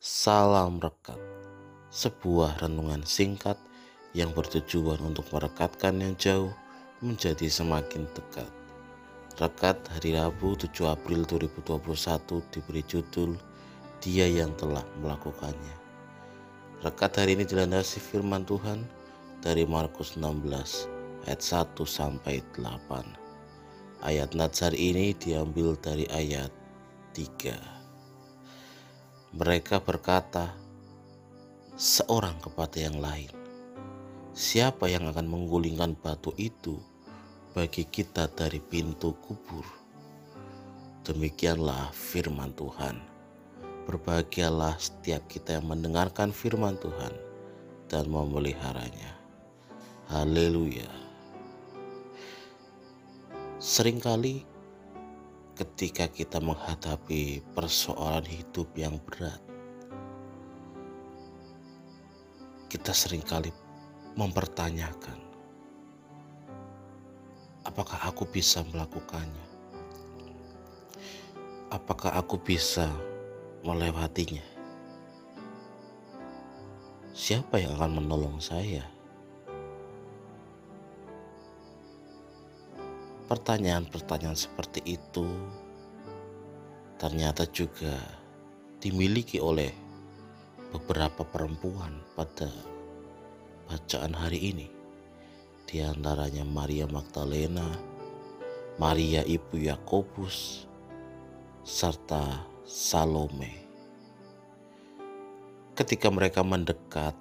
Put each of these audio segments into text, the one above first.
Salam Rekat, sebuah renungan singkat yang bertujuan untuk merekatkan yang jauh menjadi semakin dekat. Rekat hari Rabu 7 April 2021 diberi judul Dia yang telah melakukannya. Rekat hari ini dilandasi firman Tuhan dari Markus 16 ayat 1 sampai 8. Ayat Natsar ini diambil dari ayat 3. Mereka berkata seorang kepada yang lain, Siapa yang akan menggulingkan batu itu bagi kita dari pintu kubur? Demikianlah firman Tuhan. Berbahagialah setiap kita yang mendengarkan firman Tuhan dan memeliharanya. Haleluya. Seringkali ketika kita menghadapi persoalan hidup yang berat, kita sering kali mempertanyakan, apakah aku bisa melakukannya? Apakah aku bisa melewatinya? Siapa yang akan menolong saya? Pertanyaan-pertanyaan seperti itu ternyata juga dimiliki oleh beberapa perempuan pada bacaan hari ini. Di antaranya Maria Magdalena, Maria Ibu Yakobus, serta Salome. Ketika mereka mendekat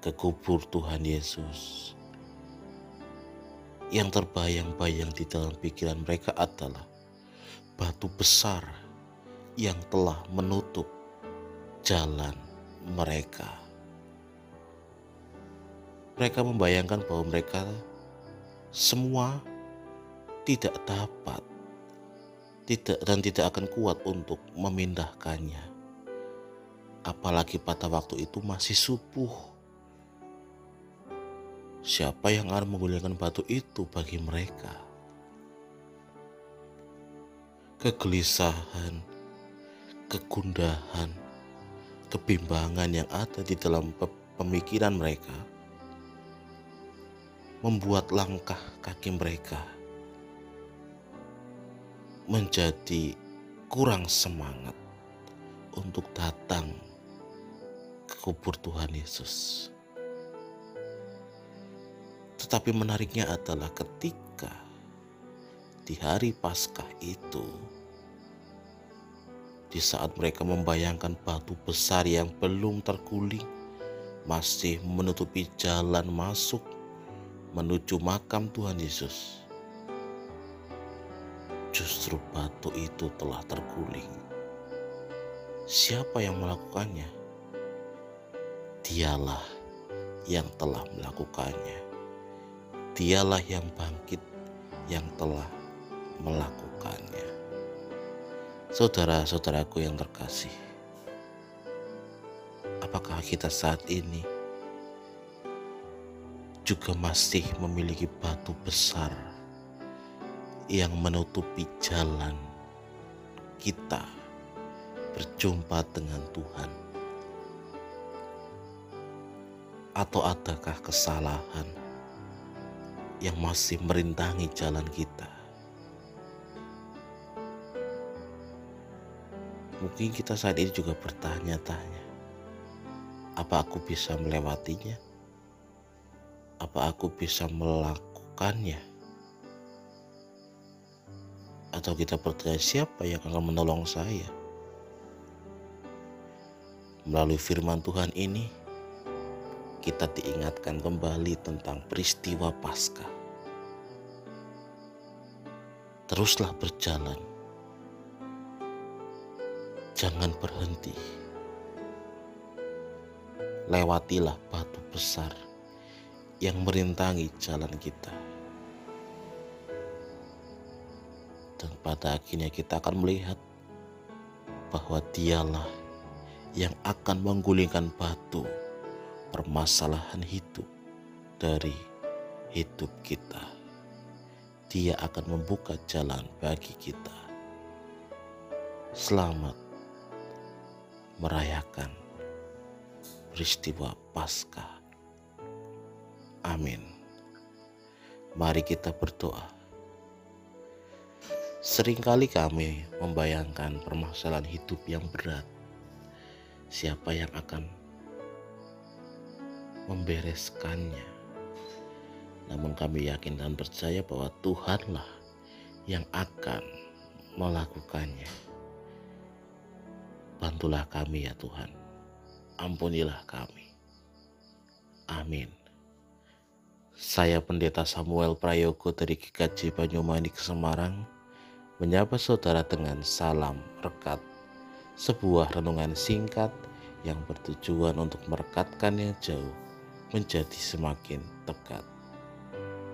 ke kubur Tuhan Yesus, yang terbayang-bayang di dalam pikiran mereka adalah batu besar yang telah menutup jalan mereka. Mereka membayangkan bahwa mereka semua tidak dapat tidak dan tidak akan kuat untuk memindahkannya. Apalagi pada waktu itu masih subuh Siapa yang akan menggunakan batu itu bagi mereka? Kegelisahan, kegundahan, kebimbangan yang ada di dalam pemikiran mereka membuat langkah kaki mereka menjadi kurang semangat untuk datang ke kubur Tuhan Yesus. Tetapi menariknya adalah ketika di hari Paskah itu, di saat mereka membayangkan batu besar yang belum terguling, masih menutupi jalan masuk menuju makam Tuhan Yesus. Justru batu itu telah terguling. Siapa yang melakukannya? Dialah yang telah melakukannya dialah yang bangkit yang telah melakukannya. Saudara-saudaraku yang terkasih, apakah kita saat ini juga masih memiliki batu besar yang menutupi jalan kita berjumpa dengan Tuhan? Atau adakah kesalahan yang masih merintangi jalan kita. Mungkin kita saat ini juga bertanya-tanya, apa aku bisa melewatinya? Apa aku bisa melakukannya? Atau kita bertanya siapa yang akan menolong saya? Melalui firman Tuhan ini, kita diingatkan kembali tentang peristiwa Paskah. Teruslah berjalan, jangan berhenti. Lewatilah batu besar yang merintangi jalan kita. Dan pada akhirnya kita akan melihat bahwa dialah yang akan menggulingkan batu permasalahan hidup dari hidup kita. Dia akan membuka jalan bagi kita. Selamat merayakan peristiwa Paskah. Amin. Mari kita berdoa. Seringkali kami membayangkan permasalahan hidup yang berat. Siapa yang akan membereskannya? Namun kami yakin dan percaya bahwa Tuhanlah yang akan melakukannya. Bantulah kami ya Tuhan. Ampunilah kami. Amin. Saya Pendeta Samuel Prayogo dari GKJ Banyumanik Semarang menyapa saudara dengan salam rekat, sebuah renungan singkat yang bertujuan untuk merekatkan yang jauh menjadi semakin dekat.